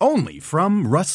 Only from Rust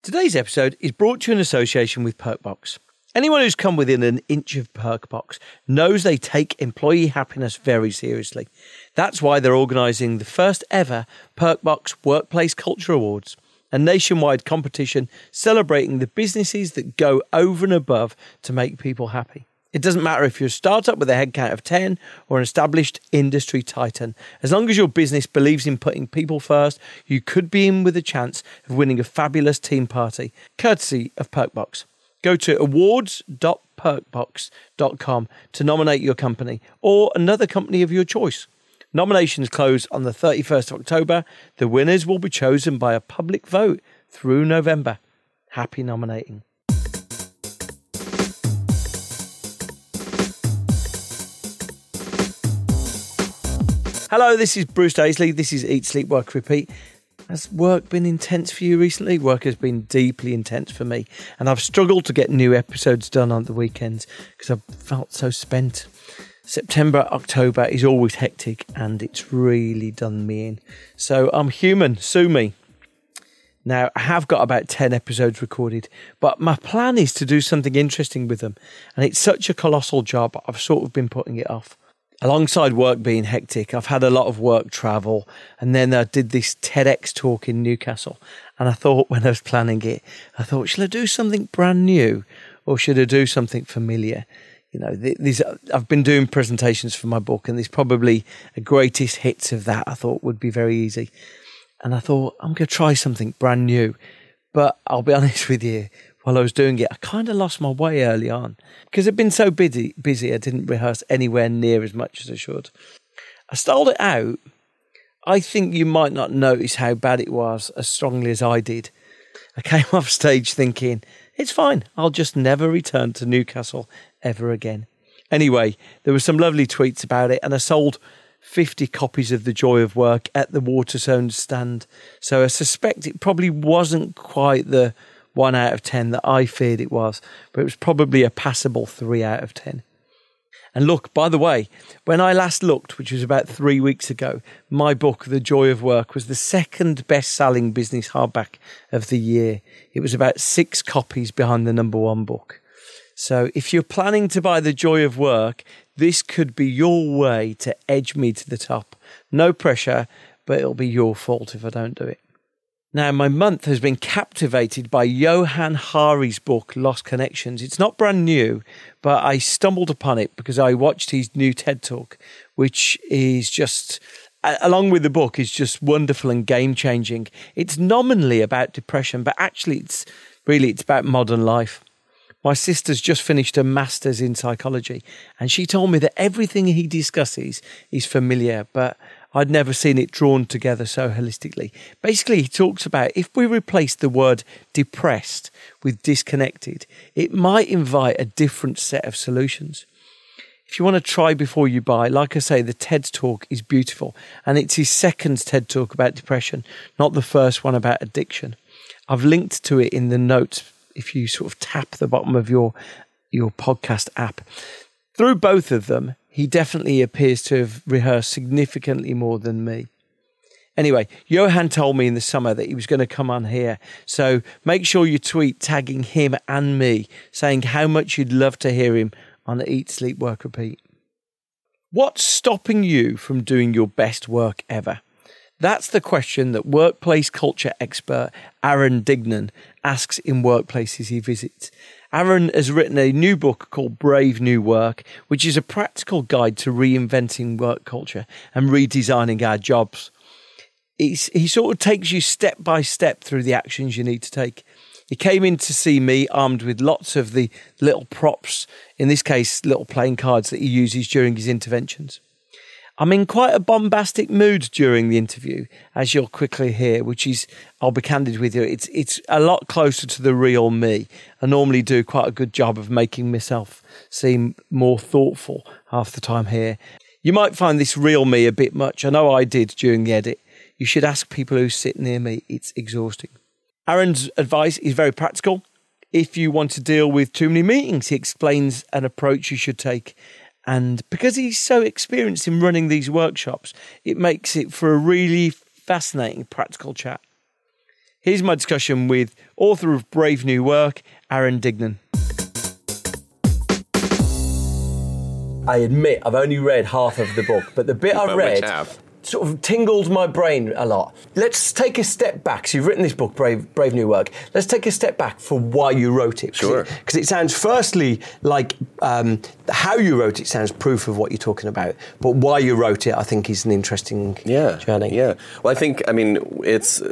Today's episode is brought to you in association with Perkbox. Anyone who's come within an inch of Perkbox knows they take employee happiness very seriously. That's why they're organising the first ever Perkbox Workplace Culture Awards, a nationwide competition celebrating the businesses that go over and above to make people happy. It doesn't matter if you're a startup with a headcount of 10 or an established industry titan. As long as your business believes in putting people first, you could be in with a chance of winning a fabulous team party, courtesy of Perkbox. Go to awards.perkbox.com to nominate your company or another company of your choice. Nominations close on the 31st of October. The winners will be chosen by a public vote through November. Happy nominating. Hello, this is Bruce Daisley. This is Eat, Sleep, Work, Repeat. Has work been intense for you recently? Work has been deeply intense for me, and I've struggled to get new episodes done on the weekends because I've felt so spent. September, October is always hectic, and it's really done me in. So I'm human, sue me. Now, I have got about 10 episodes recorded, but my plan is to do something interesting with them, and it's such a colossal job, I've sort of been putting it off alongside work being hectic, I've had a lot of work travel, and then I did this TEDx talk in Newcastle. And I thought when I was planning it, I thought, should I do something brand new or should I do something familiar? You know, these I've been doing presentations for my book, and there's probably a greatest hits of that. I thought would be very easy, and I thought I'm going to try something brand new. But I'll be honest with you, while I was doing it, I kind of lost my way early on because I'd been so busy. Busy, I didn't rehearse anywhere near as much as I should. I stalled it out. I think you might not notice how bad it was as strongly as I did. I came off stage thinking, it's fine, I'll just never return to Newcastle ever again. Anyway, there were some lovely tweets about it, and I sold 50 copies of The Joy of Work at the Waterstones stand. So I suspect it probably wasn't quite the one out of 10 that I feared it was, but it was probably a passable three out of 10. And look, by the way, when I last looked, which was about three weeks ago, my book, The Joy of Work, was the second best selling business hardback of the year. It was about six copies behind the number one book. So if you're planning to buy The Joy of Work, this could be your way to edge me to the top. No pressure, but it'll be your fault if I don't do it. Now, my month has been captivated by Johann Hari's book, Lost Connections. It's not brand new, but I stumbled upon it because I watched his new TED Talk, which is just, along with the book, is just wonderful and game changing. It's nominally about depression, but actually, it's really it's about modern life. My sister's just finished a master's in psychology, and she told me that everything he discusses is familiar, but I'd never seen it drawn together so holistically. Basically, he talks about if we replace the word depressed with disconnected, it might invite a different set of solutions. If you want to try before you buy, like I say, the TED talk is beautiful. And it's his second TED talk about depression, not the first one about addiction. I've linked to it in the notes if you sort of tap the bottom of your your podcast app. Through both of them, he definitely appears to have rehearsed significantly more than me. Anyway, Johann told me in the summer that he was going to come on here. So make sure you tweet tagging him and me, saying how much you'd love to hear him on Eat, Sleep, Work, Repeat. What's stopping you from doing your best work ever? That's the question that workplace culture expert Aaron Dignan asks in workplaces he visits. Aaron has written a new book called Brave New Work, which is a practical guide to reinventing work culture and redesigning our jobs. It's, he sort of takes you step by step through the actions you need to take. He came in to see me armed with lots of the little props, in this case, little playing cards that he uses during his interventions. I'm in quite a bombastic mood during the interview, as you'll quickly hear, which is, I'll be candid with you, it's, it's a lot closer to the real me. I normally do quite a good job of making myself seem more thoughtful half the time here. You might find this real me a bit much. I know I did during the edit. You should ask people who sit near me. It's exhausting. Aaron's advice is very practical. If you want to deal with too many meetings, he explains an approach you should take. And because he's so experienced in running these workshops, it makes it for a really fascinating practical chat. Here's my discussion with author of Brave New Work, Aaron Dignan. I admit I've only read half of the book, but the bit I But read which half? Sort of tingled my brain a lot. Let's take a step back. So you've written this book, Brave, Brave New Work. Let's take a step back for why you wrote it. Sure. Because it, sounds, firstly, like um, how you wrote it sounds proof of what you're talking about. But why you wrote it, I think, is an interesting yeah, journey. Yeah. Well, I think I mean it's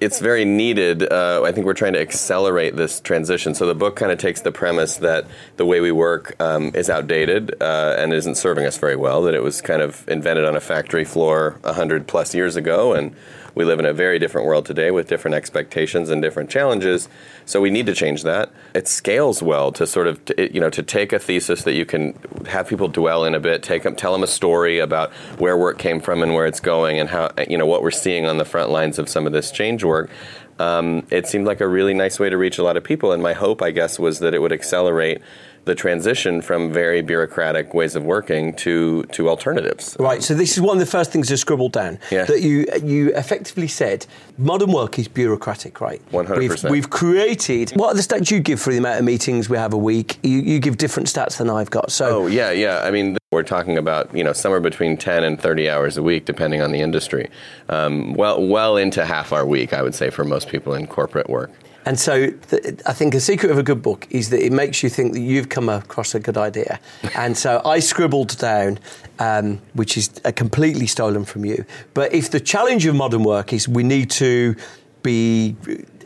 it's very needed. Uh, I think we're trying to accelerate this transition. So the book kind of takes the premise that the way we work um, is outdated uh, and isn't serving us very well. That it was kind of invented on a factory floor hundred plus years ago, and we live in a very different world today with different expectations and different challenges. So we need to change that. It scales well to sort of to, you know to take a thesis that you can have people dwell in a bit, take them, tell them a story about where work came from and where it's going, and how you know what we're seeing on the front lines of some of this change work. Um, it seemed like a really nice way to reach a lot of people, and my hope, I guess, was that it would accelerate the transition from very bureaucratic ways of working to to alternatives. Right, so this is one of the first things I scribbled down. Yeah. That you you effectively said modern work is bureaucratic, right? 100%. We've, we've created. What are the stats you give for the amount of meetings we have a week? You, you give different stats than I've got. So Oh yeah, yeah. I mean, we're talking about you know somewhere between ten and thirty hours a week, depending on the industry. Um, well, well into half our week, I would say, for most people in corporate work. And so th- I think a secret of a good book is that it makes you think that you've come across a good idea. and so I scribbled down, um, which is uh, completely stolen from you. But if the challenge of modern work is we need to be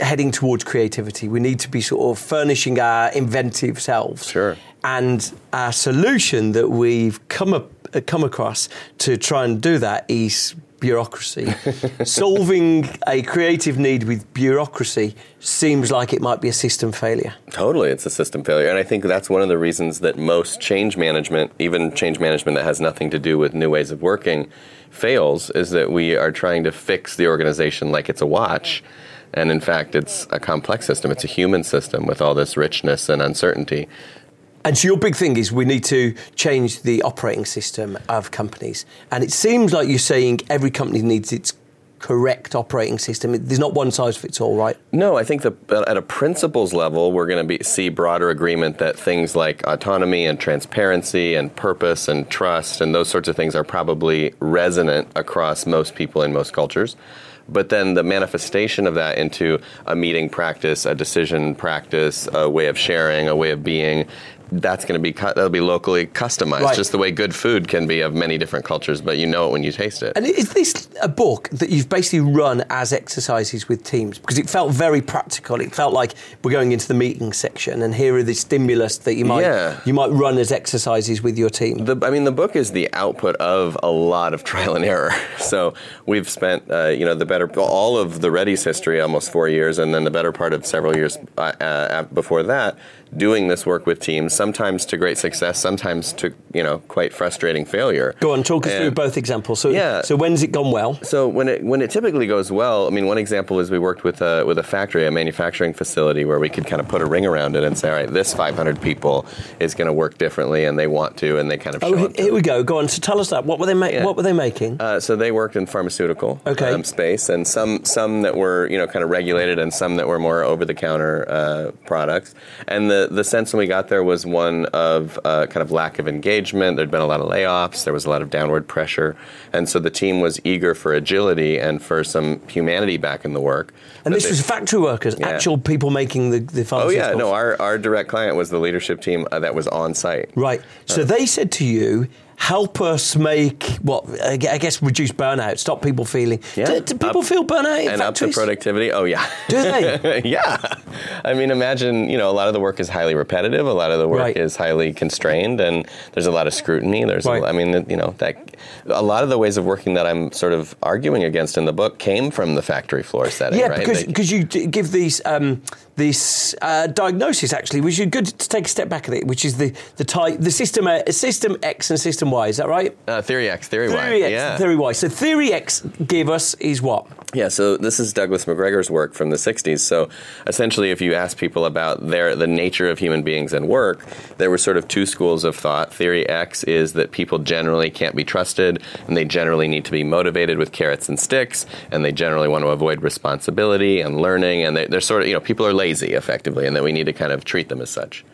heading towards creativity, we need to be sort of furnishing our inventive selves. Sure. And our solution that we've come up, uh, come across to try and do that is bureaucracy. Solving a creative need with bureaucracy seems like it might be a system failure. Totally, it's a system failure, and I think that's one of the reasons that most change management, even change management that has nothing to do with new ways of working, fails. Is that we are trying to fix the organization like it's a watch. And in fact, it's a complex system. It's a human system with all this richness and uncertainty. And so your big thing is we need to change the operating system of companies. And it seems like you're saying every company needs its correct operating system. There's not one size fits all, right? No, I think that at a principles level, we're going to see broader agreement that things like autonomy and transparency and purpose and trust and those sorts of things are probably resonant across most people in most cultures. But then the manifestation of that into a meeting practice, a decision practice, a way of sharing, a way of being, that's going to be that'll be locally customized, Right. just the way good food can be of many different cultures, but you know it when you taste it. And is this a book that you've basically run as exercises with teams? Because it felt very practical. It felt like we're going into the meeting section, and here are the stimulus that you might Yeah. you might run as exercises with your team. The, I mean, the book is the output of a lot of trial and error. So we've spent, uh, you know, the better all of the Ready's history, almost four years, and then the better part of several years uh, uh, before that, doing this work with teams. Sometimes to great success, sometimes to you know quite frustrating failure. Go on, talk us through both examples. So, Yeah. so when's it gone well? So when it when it typically goes well, I mean, one example is we worked with a with a factory, a manufacturing facility, where we could kind of put a ring around it and say, all right, this 500 people is going to work differently, and they want to, and they kind of Oh, show he- up here we go. Go on. So tell us that. What were they ma- Yeah. What were they making? Uh, so they worked in pharmaceutical Okay. um, space, and some some that were you know kind of regulated, and some that were more over the counter uh, products. And the the sense when we got there was one of uh, kind of lack of engagement. There'd been a lot of layoffs. There was a lot of downward pressure, and so the team was eager for agility and for some humanity back in the work. And But this they- was factory workers, Yeah. actual people making the, the Oh yeah, no. Our our direct client was the leadership team uh, that was on site. Right. So Uh. they said to you, help us make what I guess reduce burnout, stop people feeling. Yeah. Do, do people Up- feel burnout in and up to productivity. Oh yeah. Do they? yeah. I mean, imagine, you know, a lot of the work is highly repetitive. A lot of the work Right. is highly constrained, and there's a lot of scrutiny. There's, Right. a, I mean, you know, that a lot of the ways of working that I'm sort of arguing against in the book came from the factory floor setting, Yeah, right? because because you d- give these um, this uh, diagnosis actually, which is good to take a step back at it, which is the the type the system uh, system X and system Y. Is that right? uh, theory X, theory, Y. Theory Y. X, yeah. theory Y. So theory X gave us is what? Yeah, so this is Douglas McGregor's work from the 60s. So essentially, if you ask people about their the nature of human beings and work, there were sort of two schools of thought. Theory X is that people generally can't be trusted, and they generally need to be motivated with carrots and sticks, and they generally want to avoid responsibility and learning, and they, they're sort of you know people are lazy effectively, and that we need to kind of treat them as such.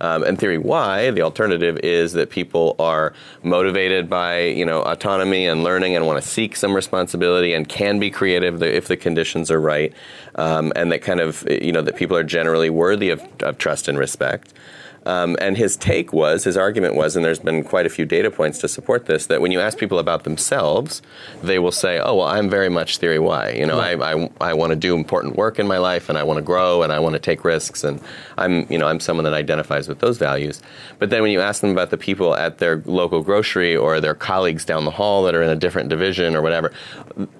Um, theory Y, the alternative is that people are motivated by you know autonomy and learning and want to seek some responsibility and can be creative if the conditions are right, um, and that kind of you know that people are generally worthy of, of trust and respect. Um, and his take was, his argument was, and there's been quite a few data points to support this, that when you ask people about themselves, they will say, "Oh, well, I'm very much theory Y. You know, I, I, I want to do important work in my life, and I want to grow, and I want to take risks, and I'm, you know, I'm someone that identifies with those values." But then when you ask them about the people at their local grocery or their colleagues down the hall that are in a different division or whatever,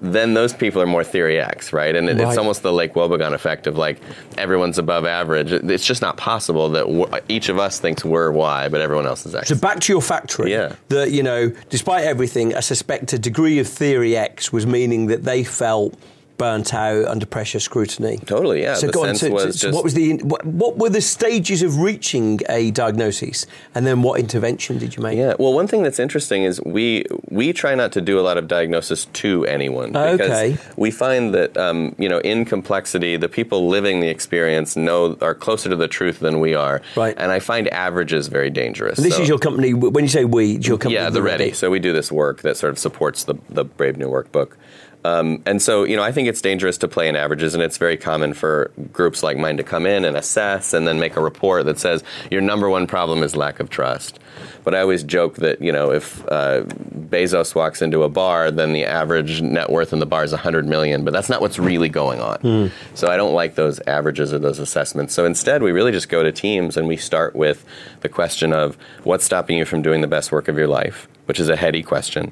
then those people are more theory X, right? And it, Right. it's almost the Lake Wobegon effect of like everyone's above average. It's just not possible that each of us thinks we're Y, but everyone else is X. So back to your factory. Yeah. That you know, despite everything, I suspect a degree of theory X was meaning that they felt burnt out under pressure scrutiny. Totally, yeah. So The go on. So, was so just- what was the what, what were the stages of reaching a diagnosis, and then what intervention did you make? Yeah. Well, one thing that's interesting is we we try not to do a lot of diagnosis to anyone because Okay. we find that um, you know in complexity the people living the experience know are closer to the truth than we are. Right. And I find averages very dangerous. And this So- is your company. When you say we, your company. Yeah, the Ready. So we do this work that sort of supports the, the Brave New Workbook. Um, and so, you know, I think it's dangerous to play in averages, and it's very common for groups like mine to come in and assess and then make a report that says your number one problem is lack of trust. But I always joke that, you know, if uh, Bezos walks into a bar, then the average net worth in the bar is 100 million, but that's not what's really going on. So I don't like those averages or those assessments. So instead, we really just go to teams and we start with the question of what's stopping you from doing the best work of your life, which is a heady question.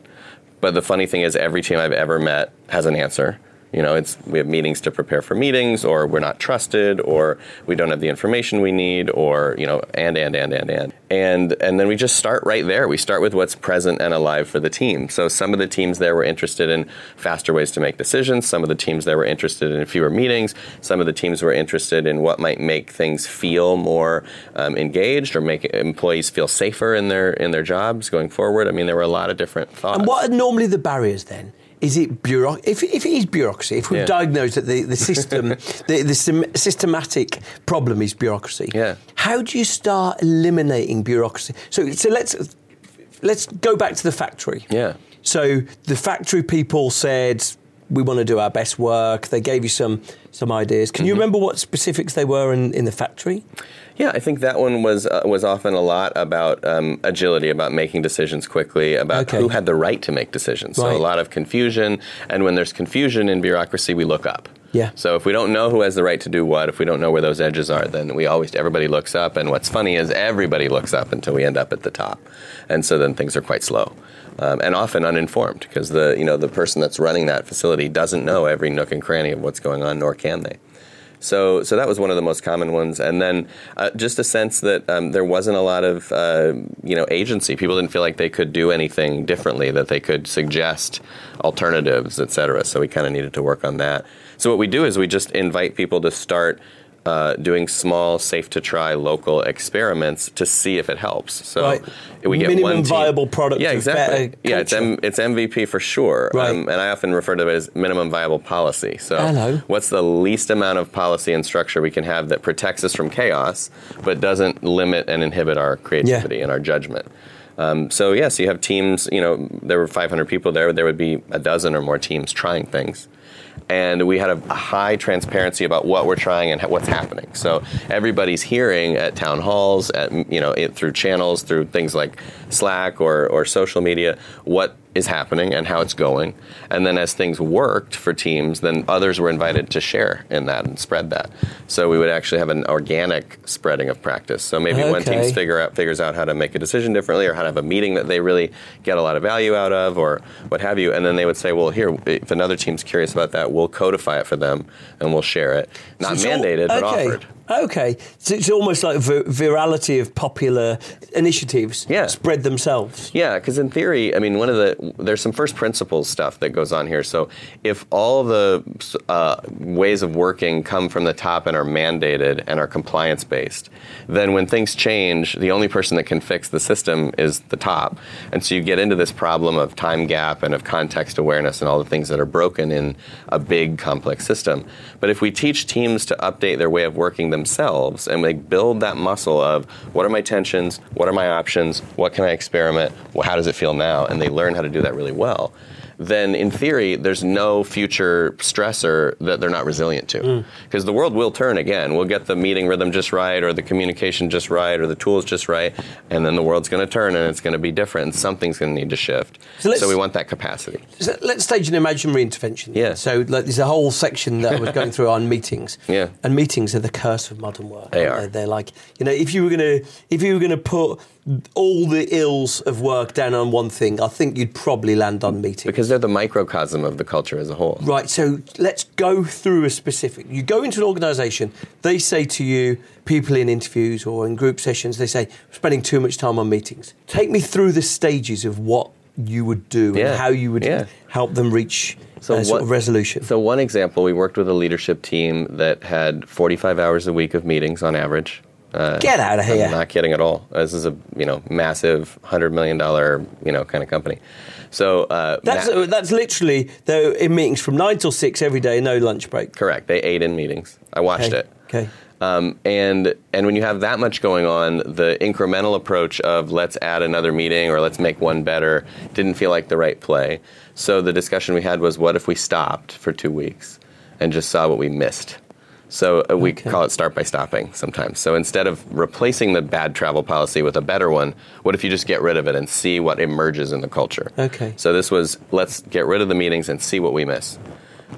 But the funny thing is, every team I've ever met has an answer. You know, it's we have meetings to prepare for meetings, or we're not trusted, or we don't have the information we need, or you know, and and and and and and and then we just start right there. We start with what's present and alive for the team. So some of the teams there were interested in faster ways to make decisions. Some of the teams there were interested in fewer meetings. Some of the teams were interested in what might make things feel more um, engaged or make employees feel safer in their in their jobs going forward. I mean, there were a lot of different thoughts. And what are normally the barriers then? Is it bureaucracy? If, if it is bureaucracy, if we've Yeah. diagnosed that the, the system, the, the systematic problem is bureaucracy, Yeah. how do you start eliminating bureaucracy? So, so let's let's go back to the factory. Yeah. So the factory people said we want to do our best work. They gave you some some ideas. Can you Mm-hmm. remember what specifics they were in, in the factory? Yeah, I think that one was uh, was often a lot about um, agility, about making decisions quickly, about Okay. who had the right to make decisions. So Right. a lot of confusion, and when there's confusion in bureaucracy, we look up. Yeah. So if we don't know who has the right to do what, if we don't know where those edges are, then we always everybody looks up. And what's funny is everybody looks up until we end up at the top, and so then things are quite slow. Um, and often uninformed because the you know the person that's running that facility doesn't know every nook and cranny of what's going on, nor can they. So, so that was one of the most common ones, and then uh, just a sense that um, there wasn't a lot of uh, you know agency. People didn't feel like they could do anything differently, that they could suggest alternatives, et cetera. So we kind of needed to work on that. So what we do is we just invite people to start uh, doing small, safe to try local experiments to see if it helps. So Right. we get Minimum one team- viable product Yeah, exactly. Yeah, it's. M- it's MVP for sure. Um, Right. and I often refer to it as minimum viable policy. So Hello. what's the least amount of policy and structure we can have that protects us from chaos, but doesn't limit and inhibit our creativity and our judgment? Um, so yes, you have teams. You know, there were 500 people there. There would be a dozen or more teams trying things, and we had a, a high transparency about what we're trying and ha- what's happening. So everybody's hearing at town halls, at you know, it, through channels, through things like Slack or or social media, what is happening and how it's going. And then as things worked for teams, then others were invited to share in that and spread that. So we would actually have an organic spreading of practice. So maybe one Okay. team figure out figures out how to make a decision differently or how to have a meeting that they really get a lot of value out of or what have you. And then they would say, well, here, if another team's curious about that, we'll codify it for them and we'll share it. Not So it's all- mandated, but okay. offered. Okay, so it's almost like vir- virality of popular initiatives Yeah. spread themselves. Yeah, because in theory, I mean, one of the there's some first principles stuff that goes on here. So if all the uh, ways of working come from the top and are mandated and are compliance based, then when things change, the only person that can fix the system is the top, and so you get into this problem of time gap and of context awareness and all the things that are broken in a big complex system. But if we teach teams to update their way of working themselves and they build that muscle of what are my tensions, what are my options, what can I experiment, well, how does it feel now, and they learn how to do that really well, then in theory, there's no future stressor that they're not resilient to. Mm. Because the world will turn again. We'll get the meeting rhythm just right, or the communication just right, or the tools just right, and then the world's going to turn and it's going to be different, and something's going to need to shift. So so we want that capacity. So let's stage an imaginary intervention. Yeah. So like, there's a whole section that I was going through on meetings. Yeah. And meetings are the curse of modern work. They are. They're like you know if you were gonna if you were gonna put all the ills of work down on one thing, I think you'd probably land on meetings. Because they're the microcosm of the culture as a whole. Right, so let's go through a specific. You go into an organisation, they say to you, people in interviews or in group sessions, they say, spending too much time on meetings. Take me through the stages of what you would do Yeah, and how you would yeah. help them reach So a sort what- of resolution. So one example, we worked with a leadership team that had 45 hours a week of meetings on average. Uh, Get out of here. I'm not kidding at all. This is a you know massive hundred million dollar you know kind of company. So uh, That's, ma- uh, that's literally, they're in meetings from 9 till 6 every day, no lunch break. correct. They ate in meetings. I watched Okay. it. Okay. Um, and and when you have that much going on, the incremental approach of let's add another meeting or let's make one better didn't feel like the right play. So the discussion we had was, what if we stopped for two weeks and just saw what we missed? So uh, we Okay. call it start by stopping sometimes. So instead of replacing the bad travel policy with a better one, what if you just get rid of it and see what emerges in the culture? Okay. So this was let's get rid of the meetings and see what we miss.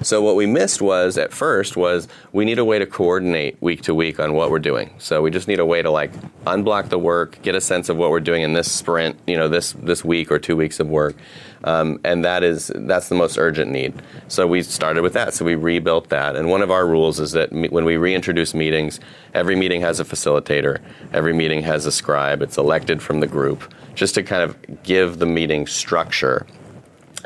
So what we missed was at first was we need a way to coordinate week to week on what we're doing. So we just need a way to like unblock the work, get a sense of what we're doing in this sprint, you know, this this week or two weeks of work, um, and that is that's the most urgent need. So we started with that. So we rebuilt that, and one of our rules is that me- when we reintroduce meetings, every meeting has a facilitator, every meeting has a scribe. It's elected from the group, just to kind of give the meeting structure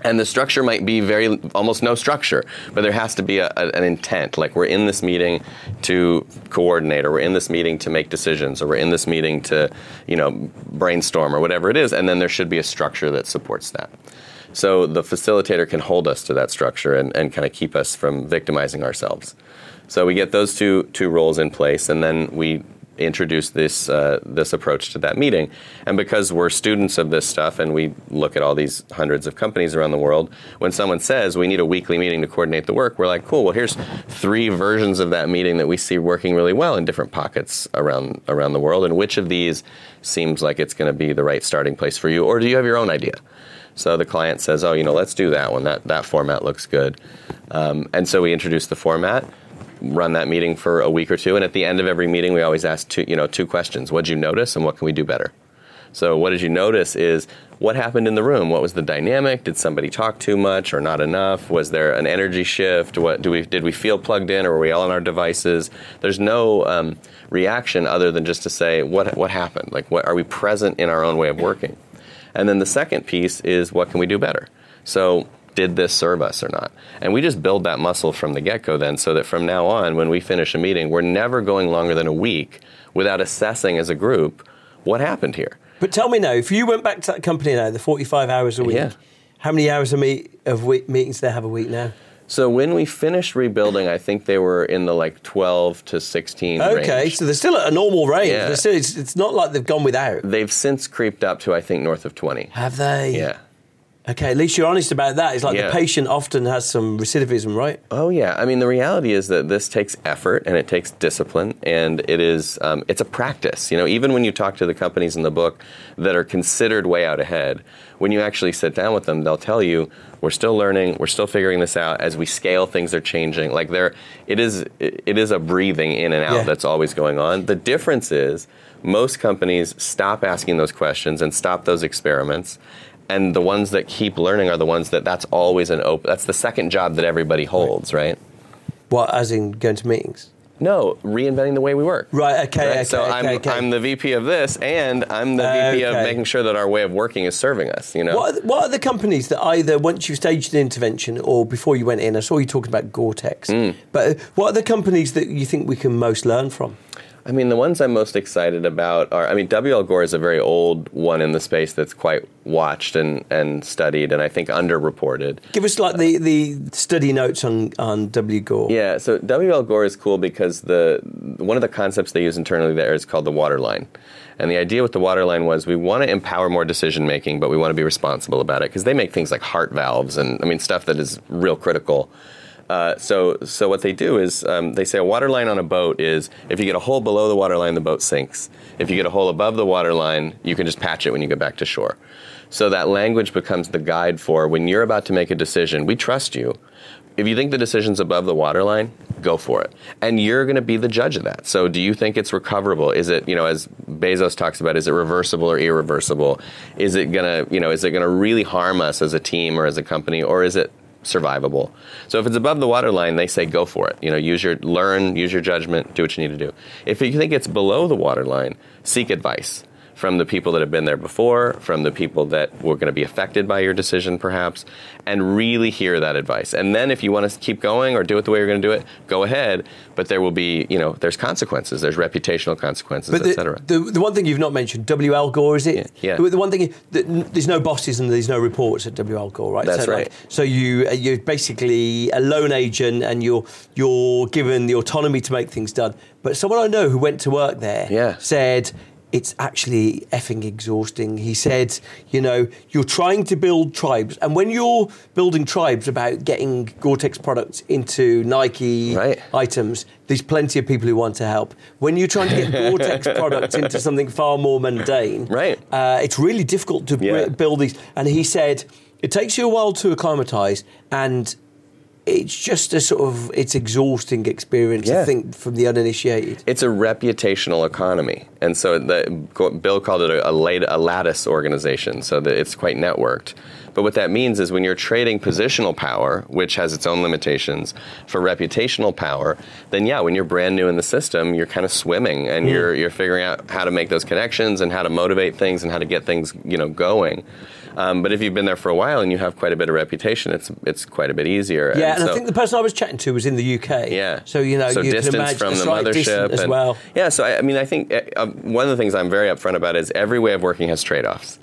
and the structure might be very almost no structure but there has to be a, a- an intent. Like we're in this meeting to coordinate or we're in this meeting to make decisions or we're in this meeting to you know brainstorm or whatever it is and then there should be a structure that supports that. So the facilitator can hold us to that structure and, and kind of keep us from victimizing ourselves. So we get those two two roles in place and then we introduce this uh, this approach to that meeting. And because we're students of this stuff and we look at all these hundreds of companies around the world, when someone says we need a weekly meeting to coordinate the work, we're like, cool. Well, here's three versions of that meeting that we see working really well in different pockets around around the world. And which of these seems like it's going to be the right starting place for you, or do you have your own idea? So the client says, "Oh, you know, let's do that one. That that format looks good." Um, and so we introduce the format, run that meeting for a week or two, and at the end of every meeting, we always ask two, you know, two questions: What did you notice, and what can we do better? So, what did you notice is what happened in the room? What was the dynamic? Did somebody talk too much or not enough? Was there an energy shift? What do we did we feel plugged in, or were we all on our devices? There's no um, reaction other than just to say what what happened. Like, what are we present in our own way of working? And then the second piece is what can we do better? So did this serve us or not? And we just build that muscle from the get go then so that from now on, when we finish a meeting, we're never going longer than a week without assessing as a group what happened here. But tell me now, if you went back to that company now, the 45 hours a week, Yeah. how many hours of, meet, of week, meetings do they have a week now? So when we finished rebuilding, I think they were in the like 12 to 16 Okay, range. so they're still at a normal range. Yeah. Still, it's, it's not like they've gone without. They've since creeped up to I think north of 20. Have they? Yeah. Okay, at least you're honest about that. It's like Yeah. the patient often has some recidivism, right? Oh yeah, I mean the reality is that this takes effort and it takes discipline and it is um, it's a practice. You know, even when you talk to the companies in the book that are considered way out ahead, when you actually sit down with them, they'll tell you we're still learning, we're still figuring this out. As we scale, things are changing. Like there, it is it is a breathing in and out Yeah. that's always going on. The difference is most companies stop asking those questions and stop those experiments. And the ones that keep learning are the ones that that's always an open. That's the second job that everybody holds, right? Well, as in going to meetings? No, reinventing the way we work. Right, okay, okay, so okay, I'm, okay. I'm the VP of this, and I'm the VP of making sure that our way of working is serving us. You know, What are, what are the companies that either once you staged an intervention or before you went in? I saw you talking about Gore-Tex, Hmm. but uh, what are the companies that you think we can most learn from? I mean, the ones I'm most excited about are. I mean, W.L. Gore is a very old one in the space that's quite watched and, and studied, and I think underreported. Give us like the, the study notes on, on W. Gore. Yeah, so W.L. Gore is cool because the one of the concepts they use internally there is called the water line. And the idea with the water line was we want to empower more decision making, but we want to be responsible about it because they make things like heart valves and I mean stuff that is real critical. Uh, so, so what they do is um, they say a water line on a boat is if you get a hole below the water line, the boat sinks. If you get a hole above the water line, you can just patch it when you get back to shore. So that language becomes the guide for when you're about to make a decision. We trust you. If you think the decision's above the waterline, go for it. And you're going to be the judge of that. So do you think it's recoverable? Is it, you know, as Bezos talks about, is it reversible or irreversible? Is it going to, you know, is it going to really harm us as a team or as a company or is it survivable? So if it's above the waterline, they say go for it. You know, use your learn, use your judgment, do what you need to do. If you think it's below the waterline, seek advice from the people that have been there before, from the people that were going to be affected by your decision, perhaps, and really hear that advice. And then, if you want to keep going or do it the way you're going to do it, go ahead. But there will be, you know, there's consequences. There's reputational consequences, etc. the, the one thing you've not mentioned, W.L. Gore, is it? Yeah. The, the one thing, there's no bosses and there's no reports at W.L. Gore, right? That's so, like, right. so you, you're basically a lone agent and you're, you're given the autonomy to make things done. But someone I know who went to work there Yeah. said, it's actually effing exhausting. He said, you know, you're trying to build tribes, and when you're building tribes about getting Gore-Tex products into Nike Right. items, there's plenty of people who want to help. When you're trying to get Gore-Tex products into something far more mundane, Right. Uh, it's really difficult to Yeah. build these. And he said it takes you a while to acclimatise, and it's just a sort of it's exhausting experience. I think from the uninitiated. it's a reputational economy, and so the, Bill called it a, a, lat- a lattice organization, so that it's quite networked. But what that means is when you're trading positional power, which has its own limitations, for reputational power, then yeah, when you're brand new in the system, you're kind of swimming and you're you're figuring out how to make those connections and how to motivate things and how to get things you know going. Um, but if you've been there for a while and you have quite a bit of reputation, it's it's quite a bit easier. Yeah, and, I so- think the person I was chatting to was in the UK. yeah. So you know, so you distance can imagine from the mothership as and- well. Yeah. So I, I mean, I think uh, one of the things I'm very upfront about is every way of working has trade-offs.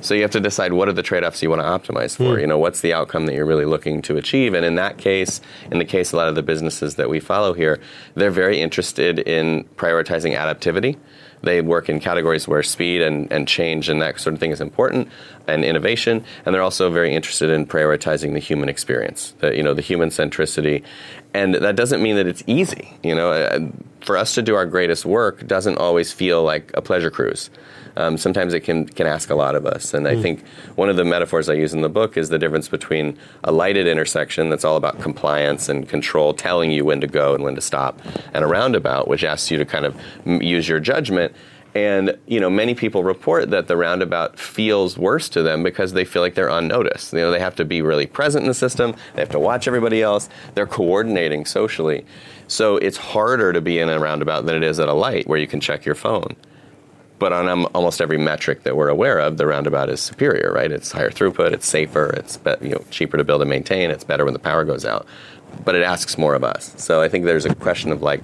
So you have to decide what are the trade-offs you want to optimize for. Hmm. You know, what's the outcome that you're really looking to achieve? And in that case, in the case of a lot of the businesses that we follow here, they're very interested in prioritizing adaptivity. They work in categories where speed and, and change and that sort of thing is important, and innovation. And they're also very interested in prioritizing the human experience, the, you know, the human centricity. And that doesn't mean that it's easy. You know, Uh, for us to do our greatest work doesn't always feel like a pleasure cruise. Um, sometimes it can can ask a lot of us. And I think one of the metaphors I use in the book is the difference between a lighted intersection that's all about compliance and control, telling you when to go and when to stop, and a roundabout which asks you to kind of m- use your judgment. And you know, many people report that the roundabout feels worse to them because they feel like they're unnoticed. You know, they have to be really present in the system. They have to watch everybody else. They're coordinating socially, so it's harder to be in a roundabout than it is at a light where you can check your phone. But on um, almost every metric that we're aware of, the roundabout is superior, right? It's higher throughput, it's safer, it's be, you know cheaper to build and maintain, it's better when the power goes out. But it asks more of us. So I think there's a question of like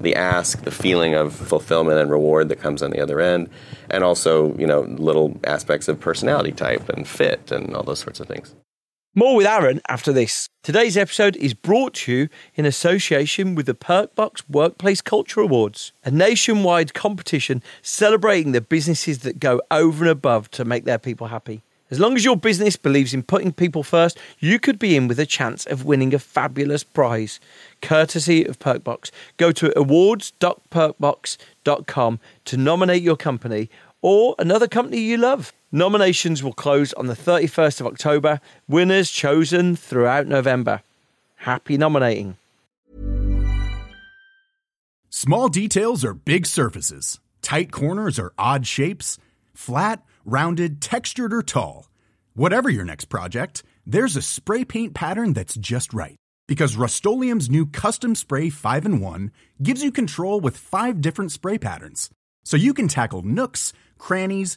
the ask, the feeling of fulfillment and reward that comes on the other end, and also you know little aspects of personality type and fit and all those sorts of things. More with Aaron after this. Today's episode is brought to you in association with the Perkbox Workplace Culture Awards, a nationwide competition celebrating the businesses that go over and above to make their people happy. As long as your business believes in putting people first, you could be in with a chance of winning a fabulous prize, courtesy of Perkbox. Go to awards.perkbox.com to nominate your company or another company you love. Nominations will close on the 31st of October, winners chosen throughout November. Happy nominating. Small details are big surfaces. Tight corners are odd shapes. Flat, rounded, textured, or tall. Whatever your next project, there's a spray paint pattern that's just right. Because Rust-Oleum Custom Spray 5 and 1 gives you control with five different spray patterns. So you can tackle nooks, crannies,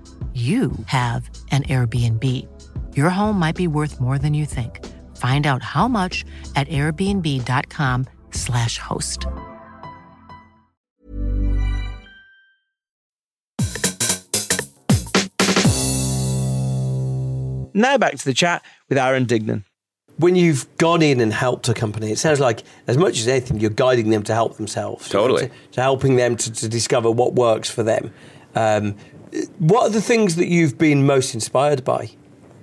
you have an Airbnb. Your home might be worth more than you think. Find out how much at airbnb.com/slash host. Now back to the chat with Aaron Dignan. When you've gone in and helped a company, it sounds like as much as anything, you're guiding them to help themselves. Totally. To, to helping them to, to discover what works for them. Um, what are the things that you've been most inspired by?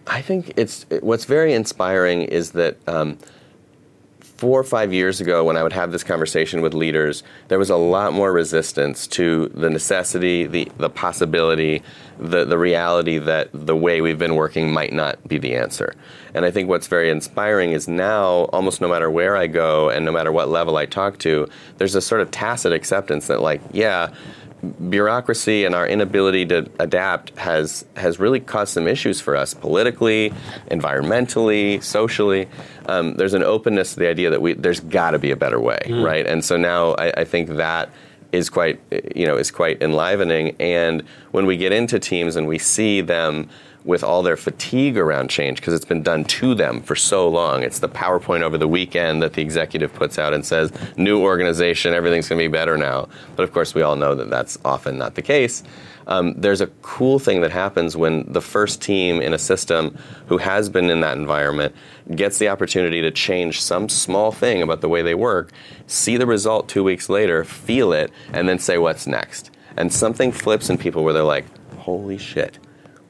I think it's what's very inspiring is that um, four or five years ago, when I would have this conversation with leaders, there was a lot more resistance to the necessity, the the possibility, the the reality that the way we've been working might not be the answer. And I think what's very inspiring is now, almost no matter where I go and no matter what level I talk to, there's a sort of tacit acceptance that, like, yeah bureaucracy and our inability to adapt has has really caused some issues for us politically, environmentally, socially. Um, there's an openness to the idea that we there's got to be a better way, mm. right? And so now I, I think that is quite you know is quite enlivening. And when we get into teams and we see them with all their fatigue around change because it's been done to them for so long. It's the PowerPoint over the weekend that the executive puts out and says, new organization, everything's going to be better now. But of course, we all know that that's often not the case. Um, there's a cool thing that happens when the first team in a system who has been in that environment gets the opportunity to change some small thing about the way they work, see the result two weeks later, feel it, and then say, what's next? And something flips in people where they're like, holy shit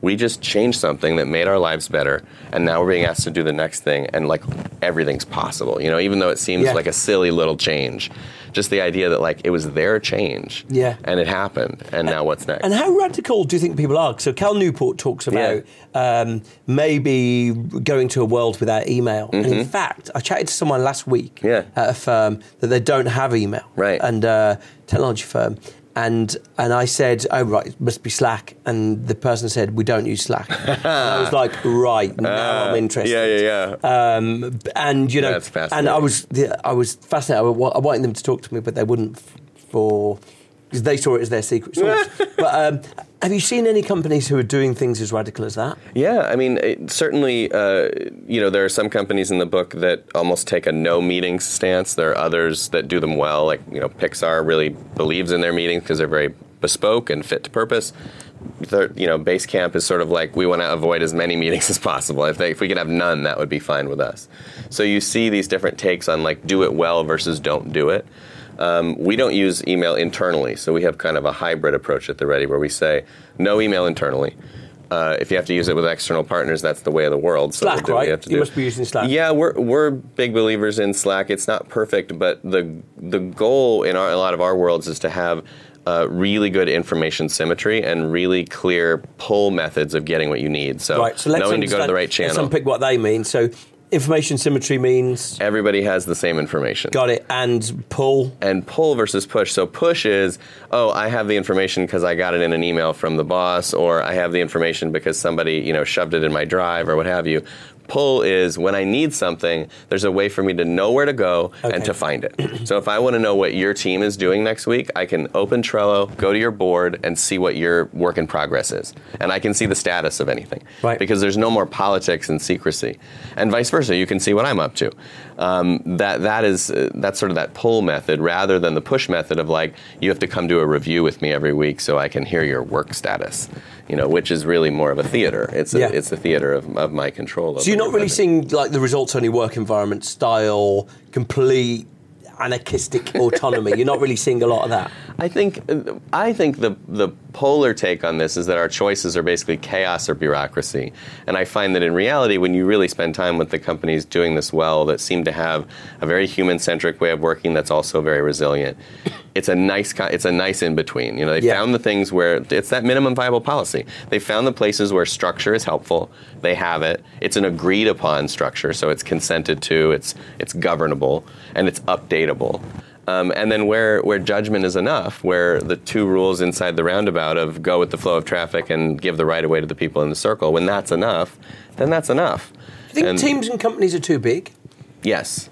we just changed something that made our lives better and now we're being asked to do the next thing and like everything's possible you know even though it seems yeah. like a silly little change just the idea that like it was their change yeah and it happened and, and now what's next and how radical do you think people are so cal newport talks about yeah. um, maybe going to a world without email mm-hmm. and in mm-hmm. fact i chatted to someone last week yeah. at a firm that they don't have email right and uh, technology firm and and I said, "Oh right, it must be Slack." And the person said, "We don't use Slack." I was like, "Right now, uh, I'm interested." Yeah, yeah, yeah. Um, and you know, and I was I was fascinated. I wanted them to talk to me, but they wouldn't for because they saw it as their secret sauce. but um, have you seen any companies who are doing things as radical as that? Yeah, I mean, it, certainly, uh, you know, there are some companies in the book that almost take a no meetings stance. There are others that do them well, like you know, Pixar really believes in their meetings because they're very bespoke and fit to purpose. The, you know, Basecamp is sort of like we want to avoid as many meetings as possible. If, they, if we could have none, that would be fine with us. So you see these different takes on like do it well versus don't do it. Um, we don't use email internally, so we have kind of a hybrid approach at the Ready where we say no email internally. Uh, if you have to use it with external partners, that's the way of the world. So Slack, right? You, you must be using Slack. Yeah, we're we're big believers in Slack. It's not perfect, but the the goal in our, a lot of our worlds is to have uh, really good information symmetry and really clear pull methods of getting what you need. So, right, so let's knowing to go to the right channel. Let's unpick what they mean. So information symmetry means everybody has the same information. Got it. And pull and pull versus push. So push is oh I have the information because I got it in an email from the boss, or I have the information because somebody you know shoved it in my drive or what have you. Pull is when I need something, there's a way for me to know where to go okay. and to find it. so if I want to know what your team is doing next week, I can open Trello, go to your board, and see what your work in progress is. And I can see the status of anything. Right. Because there's no more politics and secrecy. And vice versa, you can see what I'm up to. Um, that, that is, uh, that's sort of that pull method rather than the push method of like, you have to come to a review with me every week so I can hear your work status you know, which is really more of a theater. It's a, yeah. it's a theater of, of my control. So you're not really seeing like the results only work environment style, complete anarchistic autonomy. You're not really seeing a lot of that. I think I think the the polar take on this is that our choices are basically chaos or bureaucracy. And I find that in reality, when you really spend time with the companies doing this well, that seem to have a very human centric way of working that's also very resilient, it's a nice it's a nice in between. You know, they yeah. found the things where it's that minimum viable policy. They found the places where structure is helpful. They have it. It's an agreed upon structure, so it's consented to. It's it's governable and it's updatable. Um, and then where, where judgment is enough, where the two rules inside the roundabout of go with the flow of traffic and give the right of way to the people in the circle, when that's enough, then that's enough. Do you think and teams and companies are too big? Yes.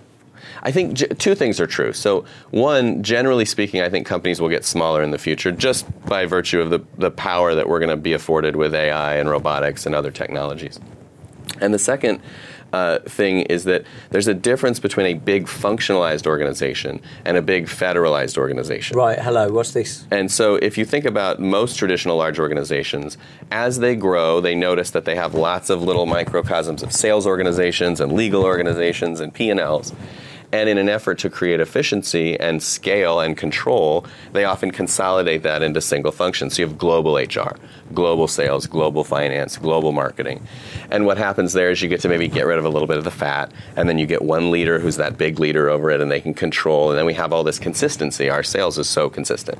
I think j- two things are true. So, one, generally speaking, I think companies will get smaller in the future just by virtue of the, the power that we're going to be afforded with AI and robotics and other technologies. And the second uh, thing is that there's a difference between a big functionalized organization and a big federalized organization. Right, hello, what's this? And so if you think about most traditional large organizations, as they grow, they notice that they have lots of little microcosms of sales organizations and legal organizations and P&Ls. And in an effort to create efficiency and scale and control, they often consolidate that into single functions. So you have global HR, global sales, global finance, global marketing. And what happens there is you get to maybe get rid of a little bit of the fat, and then you get one leader who's that big leader over it, and they can control. And then we have all this consistency. Our sales is so consistent.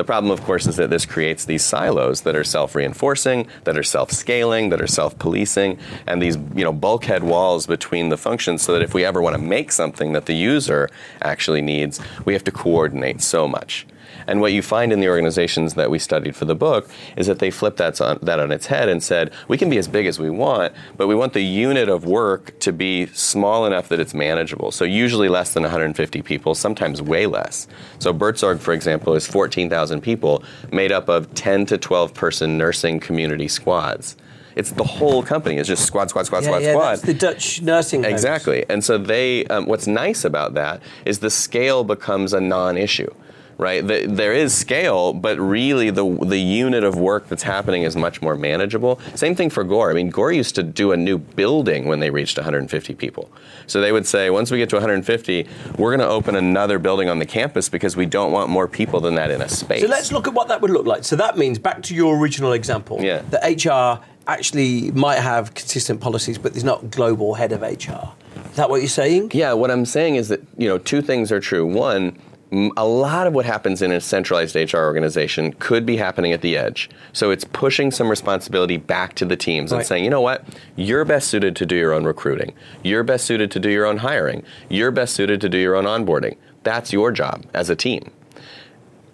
The problem, of course, is that this creates these silos that are self-reinforcing, that are self-scaling, that are self-policing, and these you know bulkhead walls between the functions. So that if we ever want to make something that the user actually needs, we have to coordinate so much. And what you find in the organizations that we studied for the book is that they flipped that on, that on its head and said, we can be as big as we want, but we want the unit of work to be small enough that it's manageable. So usually less than 150 people, sometimes way less. So Buurtzorg, for example, is 14,000 people made up of 10 to 12 person nursing community squads. It's the whole company. It's just squad, squad, squad, yeah, squad, yeah, squad. That's the Dutch nursing. Homes. Exactly. And so they, um, what's nice about that is the scale becomes a non-issue right? The, there is scale, but really the the unit of work that's happening is much more manageable. Same thing for Gore. I mean, Gore used to do a new building when they reached 150 people. So they would say, once we get to 150, we're going to open another building on the campus because we don't want more people than that in a space. So let's look at what that would look like. So that means back to your original example. Yeah. The HR actually might have consistent policies, but there's not global head of HR. Is that what you're saying? Yeah, what I'm saying is that you know two things are true. One, a lot of what happens in a centralized HR organization could be happening at the edge. So it's pushing some responsibility back to the teams right. and saying, you know what, you're best suited to do your own recruiting. You're best suited to do your own hiring. You're best suited to do your own onboarding. That's your job as a team.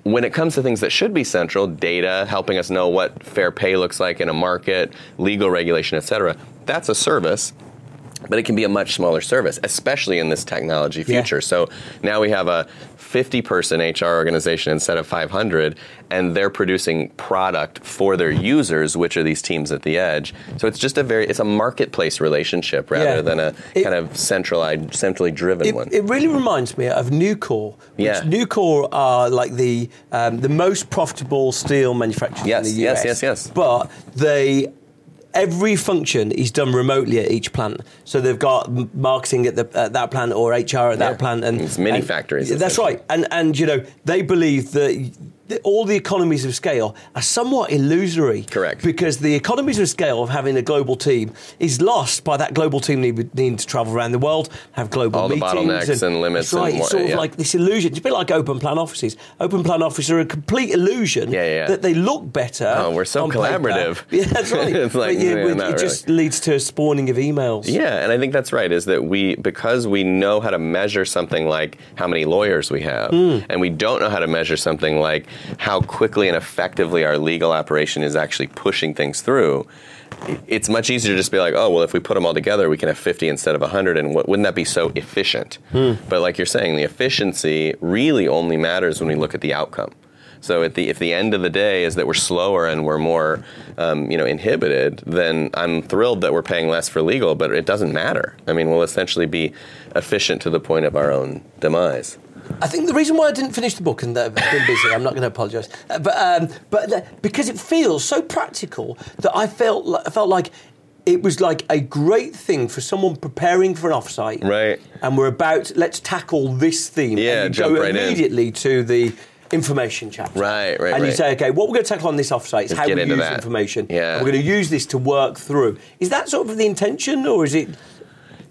When it comes to things that should be central, data, helping us know what fair pay looks like in a market, legal regulation, et cetera, that's a service but it can be a much smaller service, especially in this technology Yeah. future. So now we have a 50 person HR organization instead of 500, and they're producing product for their users, which are these teams at the edge. So it's just a very, it's a marketplace relationship rather Yeah. than a It- kind of centralized, centrally driven It, one. it really reminds me of Nucor. Which Yeah. Nucor are like the um, the most profitable steel manufacturers Yes, in the US. yes, yes, yes. But they. Every function is done remotely at each plant. So they've got marketing at, the, at that plant or HR at that plant, and It's mini and- factories, That's right, and and you know they believe that th- all the economies of scale are somewhat illusory. Correct. Because the economies of scale of having a global team is lost by that global team need, needing to travel around the world, have global All the meetings bottlenecks and limits That's right. and it's sort of like this illusion. It's a bit like open plan offices. Open plan offices are a complete illusion Yeah, yeah, yeah. that they look better. Oh, we're so on paper. collaborative. Yeah, that's right. It's like, yeah, yeah, it just leads to a spawning of emails. Yeah, and I think that's right. Is that we because we know how to measure something like how many lawyers we have, Hmm. and we don't know how to measure something like how quickly and effectively our legal operation is actually pushing things through, it's much easier to just be like, oh, well, if we put them all together, we can have 50 instead of 100, and wouldn't that be so efficient? Hmm. But like you're saying, the efficiency really only matters when we look at the outcome. So at the if the end of the day is that we're slower and we're more, um, you know, inhibited, then I'm thrilled that we're paying less for legal, but it doesn't matter. I mean, we'll essentially be efficient to the point of our own demise. I think the reason why I didn't finish the book and that I've been busy, I'm not going to apologise, uh, but um, but uh, because it feels so practical that I felt I felt like it was like a great thing for someone preparing for an offsite, Right. And we're about let's tackle this theme, Yeah, and you jump go right in. immediately to the information chapter, Right, right, And you right. say, okay, what we're going to tackle on this offsite is Let's how we use that. information. Yeah. We're going to use this to work through. Is that sort of the intention, or is it?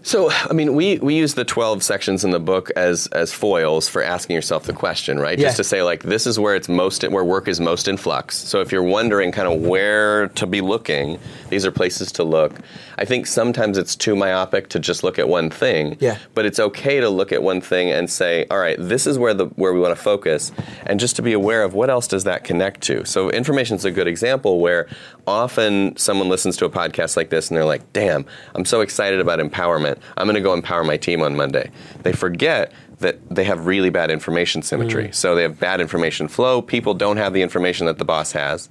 So, I mean, we, we use the 12 sections in the book as, as foils for asking yourself the question, right? Yeah. Just to say, like, this is where it's most, where work is most in flux. So, if you're wondering kind of where to be looking, these are places to look. I think sometimes it's too myopic to just look at one thing. Yeah. But it's okay to look at one thing and say, all right, this is where the where we want to focus, and just to be aware of what else does that connect to. So information is a good example where often someone listens to a podcast like this and they're like, damn, I'm so excited about empowerment. I'm going to go empower my team on Monday. They forget that they have really bad information symmetry. Mm. So they have bad information flow. People don't have the information that the boss has.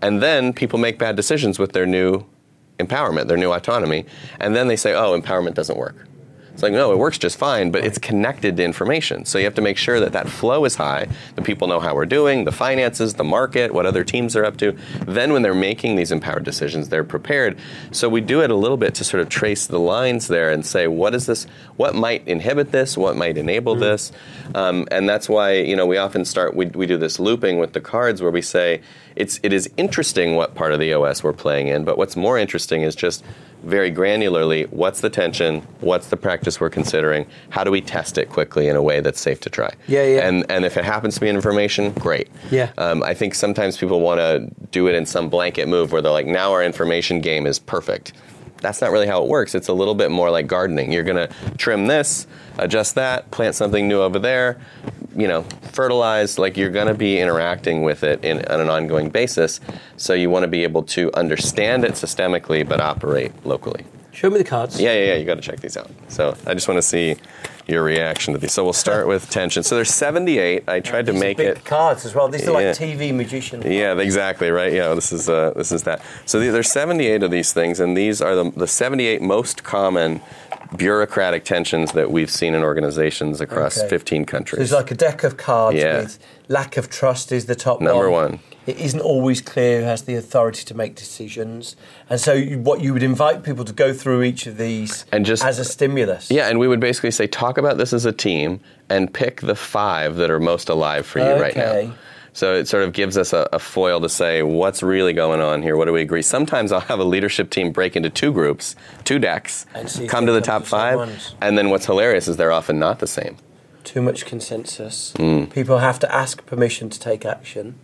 And then people make bad decisions with their new empowerment, their new autonomy. And then they say, oh, empowerment doesn't work. It's like, no, it works just fine, but it's connected to information. So you have to make sure that that flow is high, the people know how we're doing, the finances, the market, what other teams are up to. Then when they're making these empowered decisions, they're prepared. So we do it a little bit to sort of trace the lines there and say, what is this? What might inhibit this? What might enable this? Um, and that's why, you know, we often start, we, we do this looping with the cards where we say, it's, it is interesting what part of the OS we're playing in, but what's more interesting is just very granularly what's the tension, what's the practice we're considering, how do we test it quickly in a way that's safe to try. Yeah, yeah. And and if it happens to be information, great. Yeah. Um, I think sometimes people want to do it in some blanket move where they're like, now our information game is perfect. That's not really how it works. It's a little bit more like gardening. You're going to trim this, adjust that, plant something new over there, you know, fertilize. Like you're going to be interacting with it in, on an ongoing basis. So you want to be able to understand it systemically, but operate locally. Show me the cards. Yeah, yeah, yeah. You got to check these out. So I just want to see your reaction to these. So we'll start with tension. So there's 78. I tried to make it. cards as well. These are like Yeah. TV magician. Yeah, exactly right. Yeah, this is uh, this is that. So the- there's 78 of these things, and these are the, the 78 most common bureaucratic tensions that we've seen in organizations across Okay. 15 countries. There's like a deck of cards Yeah. with lack of trust is the top Number one. one. It isn't always clear who has the authority to make decisions, and so you, what you would invite people to go through each of these And just- as a stimulus. yeah, and we would basically say, talk about this as a team and pick the five that are most alive for you right Okay. now. So it sort of gives us a, a foil to say what's really going on here. What do we agree? Sometimes I'll have a leadership team break into two groups, two decks, come to the top five, ones. and then what's hilarious is they're often not the same. Too much consensus. Hmm. People have to ask permission to take action.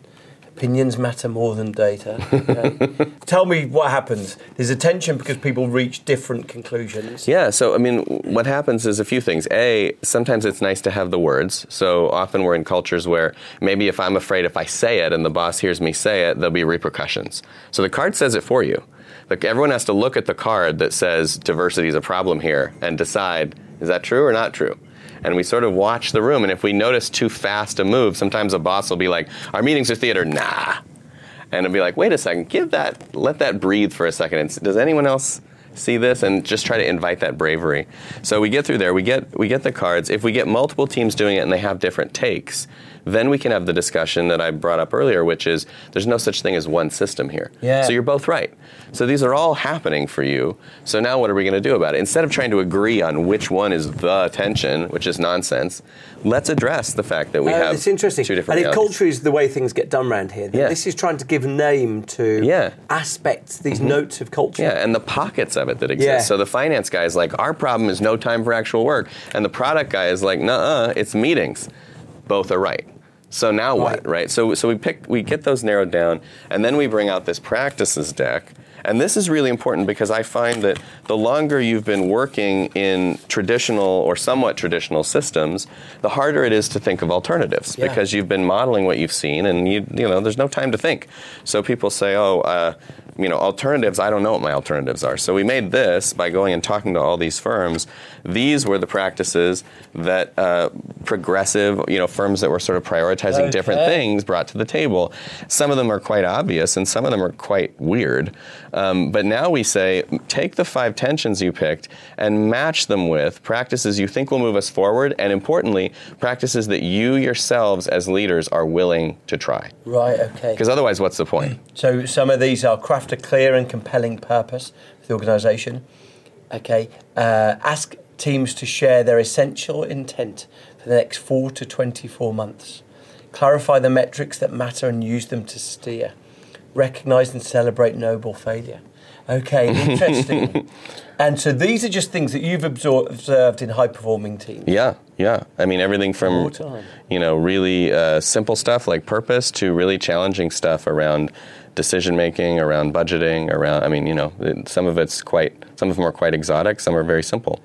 Opinions matter more than data. Okay. Tell me what happens. There's a tension because people reach different conclusions. Yeah, so I mean, what happens is a few things. A, sometimes it's nice to have the words. So often we're in cultures where maybe if I'm afraid if I say it and the boss hears me say it, there'll be repercussions. So the card says it for you. Like everyone has to look at the card that says diversity is a problem here and decide is that true or not true and we sort of watch the room. And if we notice too fast a move, sometimes a boss will be like, "Our meetings are theater." Nah, and it'll be like, "Wait a second, give that, let that breathe for a second. And does anyone else?" See this and just try to invite that bravery. So we get through there, we get we get the cards. If we get multiple teams doing it and they have different takes, then we can have the discussion that I brought up earlier, which is there's no such thing as one system here. Yeah. So you're both right. So these are all happening for you. So now what are we going to do about it? Instead of trying to agree on which one is the tension, which is nonsense, let's address the fact that we Uh, have it's interesting. two different and if realities. culture is the way things get done around here, Yeah. this is trying to give name to Yeah. Mm-hmm. aspects, these notes of culture. Yeah, and the pockets of it that exists. Yeah. So the finance guy is like, our problem is no time for actual work. And the product guy is like, nah, it's meetings. Both are right. So now what, Right. right? So, so we pick, we get those narrowed down, and then we bring out this practices deck. And this is really important because I find that the longer you've been working in traditional or somewhat traditional systems, the harder it is to think of alternatives Yeah. because you've been modeling what you've seen, and you you know there's no time to think. So people say, oh. Uh, you know, alternatives, I don't know what my alternatives are. So we made this by going and talking to all these firms. These were the practices that uh, progressive, you know, firms that were sort of prioritizing different things brought to the table. Some of them are quite obvious and some of them are quite weird. Um, but now we say, take the five tensions you picked and match them with practices you think will move us forward, and importantly, practices that you yourselves as leaders are willing to try. Right, okay. Because otherwise, what's the point? So some of these are craft a clear and compelling purpose for the organisation. Okay, uh, ask teams to share their essential intent for the next four to twenty-four months. Clarify the metrics that matter and use them to steer. Recognise and celebrate noble failure. Okay, interesting. and so these are just things that you've absor- observed in high-performing teams. Yeah, yeah. I mean, everything from All the time. you know really uh, simple stuff like purpose to really challenging stuff around decision making, around budgeting, around. I mean, you know, some of it's quite. Some of them are quite exotic. Some are very simple.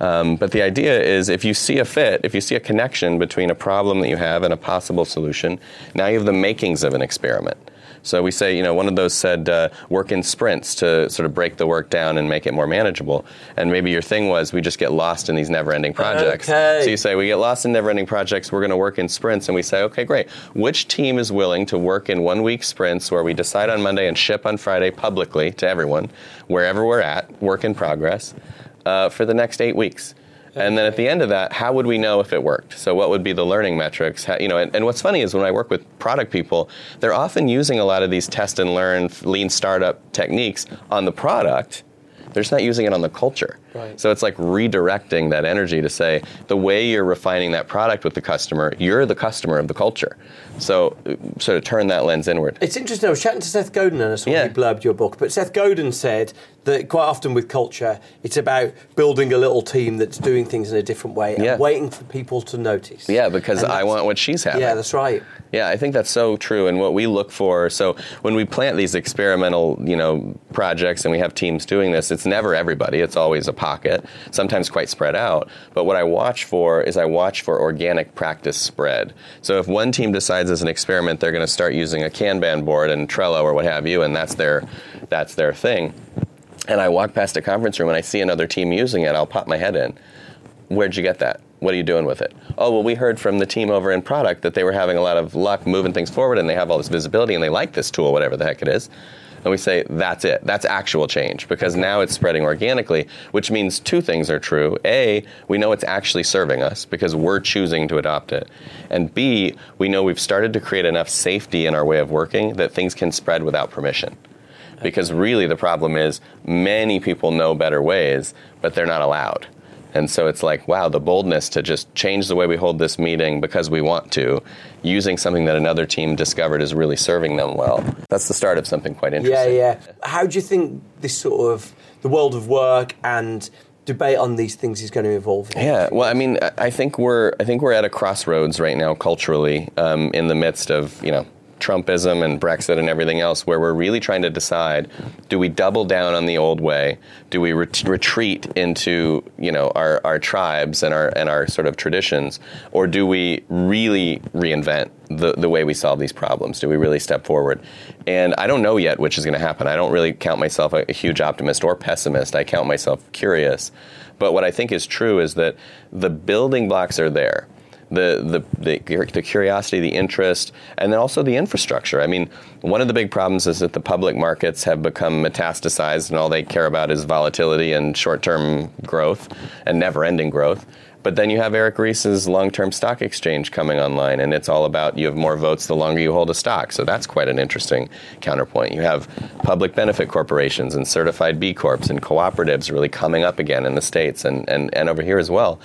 Um, but the idea is, if you see a fit, if you see a connection between a problem that you have and a possible solution, now you have the makings of an experiment. So we say, you know, one of those said uh, work in sprints to sort of break the work down and make it more manageable. And maybe your thing was we just get lost in these never-ending projects. Okay. So you say we get lost in never-ending projects. We're going to work in sprints, and we say, okay, great. Which team is willing to work in one-week sprints where we decide on Monday and ship on Friday publicly to everyone, wherever we're at, work in progress, uh, for the next eight weeks? And then at the end of that, how would we know if it worked? So what would be the learning metrics? How, you know, and, and what's funny is when I work with product people, they're often using a lot of these test and learn lean startup techniques on the product. They're just not using it on the culture. Right. So it's like redirecting that energy to say the way you're refining that product with the customer, you're the customer of the culture. So uh, sort of turn that lens inward. It's interesting. I was chatting to Seth Godin and I saw Yeah. he blurbed your book, but Seth Godin said that quite often with culture, it's about building a little team that's doing things in a different way and Yeah. waiting for people to notice. Yeah, because And I want what she's having. Yeah, that's right. Yeah, I think that's so true. And what we look for, so when we plant these experimental, you know, projects and we have teams doing this, it's never everybody. It's always a pocket, sometimes quite spread out. But what I watch for is I watch for organic practice spread. So if one team decides as an experiment they're going to start using a Kanban board and Trello or what have you, and that's their that's their thing, and I walk past a conference room and I see another team using it, I'll pop my head in where'd you get that? What are you doing with it? Oh, well, we heard from the team over in product that they were having a lot of luck moving things forward and they have all this visibility and they like this tool, whatever the heck it is. And we say, that's it. That's actual change because now it's spreading organically, which means two things are true. A, we know it's actually serving us because we're choosing to adopt it. And B, we know we've started to create enough safety in our way of working that things can spread without permission. Because really the problem is many people know better ways, but they're not allowed. And so it's like, wow, the boldness to just change the way we hold this meeting because we want to, using something that another team discovered is really serving them well. That's the start of something quite interesting. yeah. Yeah. How do you think this sort of the world of work and debate on these things is going to evolve? Yeah, well, I mean, I- think we're I think we're at a crossroads right now culturally, um, in the midst of you know Trumpism and Brexit and everything else, where we're really trying to decide: do we double down on the old way? Do we ret- retreat into you know our, our tribes and our and our sort of traditions, or do we really reinvent the, the way we solve these problems? Do we really step forward? And I don't know yet which is going to happen. I don't really count myself a, a huge optimist or pessimist. I count myself curious. But what I think is true is that the building blocks are there. The, the, the, the curiosity, the interest, and then also the infrastructure. I mean, one of the big problems is that the public markets have become metastasized and all they care about is volatility and short term growth and never ending growth. But then you have Eric Ries's long term stock exchange coming online, and it's all about you have more votes the longer you hold a stock. So that's quite an interesting counterpoint. You have public benefit corporations and certified B Corps and cooperatives really coming up again in the States and, and, and over here as well.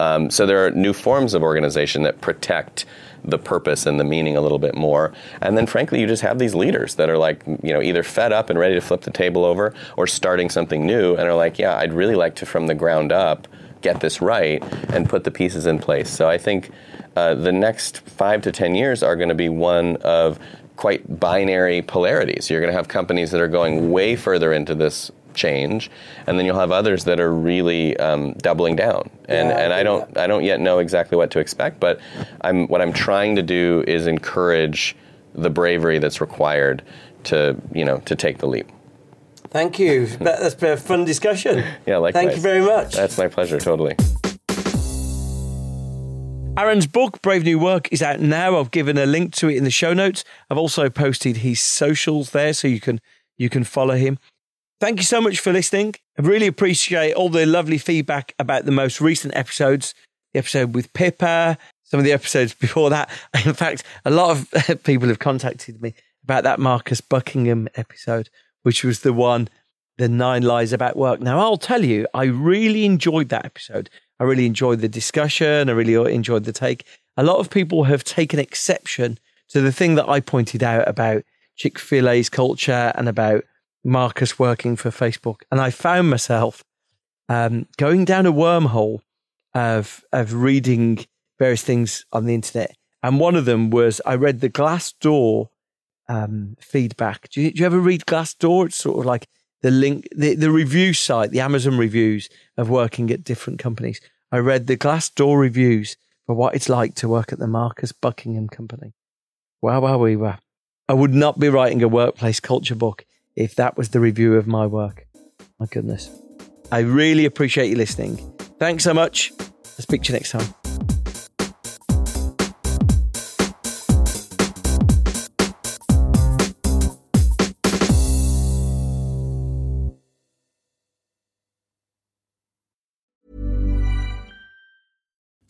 Um, so there are new forms of organization that protect the purpose and the meaning a little bit more. And then, frankly, you just have these leaders that are like, you know, either fed up and ready to flip the table over or starting something new and are like, yeah, I'd really like to, from the ground up, get this right and put the pieces in place. So I think uh, the next five to 10 years are going to be one of quite binary polarities. You're going to have companies that are going way further into this change, and then you'll have others that are really um, doubling down. And Yeah, and I don't yeah. I don't yet know exactly what to expect, but I'm what I'm trying to do is encourage the bravery that's required to you know to take the leap. Thank you. That- That's been a fun discussion. Yeah, likewise. Thank you very much. That's my pleasure, totally. Aaron's book, Brave New Work, is out now. I've given a link to it in the show notes. I've also posted his socials there so you can you can follow him. Thank you so much for listening. I really appreciate all the lovely feedback about the most recent episodes. The episode with Pippa, some of the episodes before that. In fact, a lot of people have contacted me about that Marcus Buckingham episode, which was the one, the nine lies about work. Now, I'll tell you, I really enjoyed that episode. I really enjoyed the discussion. I really enjoyed the take. A lot of people have taken exception to the thing that I pointed out about Chick-fil-A's culture and about Marcus working for Facebook. And I found myself um, going down a wormhole of, of reading various things on the internet. And one of them was I read the Glassdoor um, feedback. Do you, do you ever read Glassdoor? It's sort of like the link, the, the review site, the Amazon reviews of working at different companies. I read the Glassdoor reviews for what it's like to work at the Marcus Buckingham Company. Wow, wow, we were. I would not be writing a workplace culture book if that was the review of my work. My goodness. I really appreciate you listening. Thanks so much. I'll speak to you next time.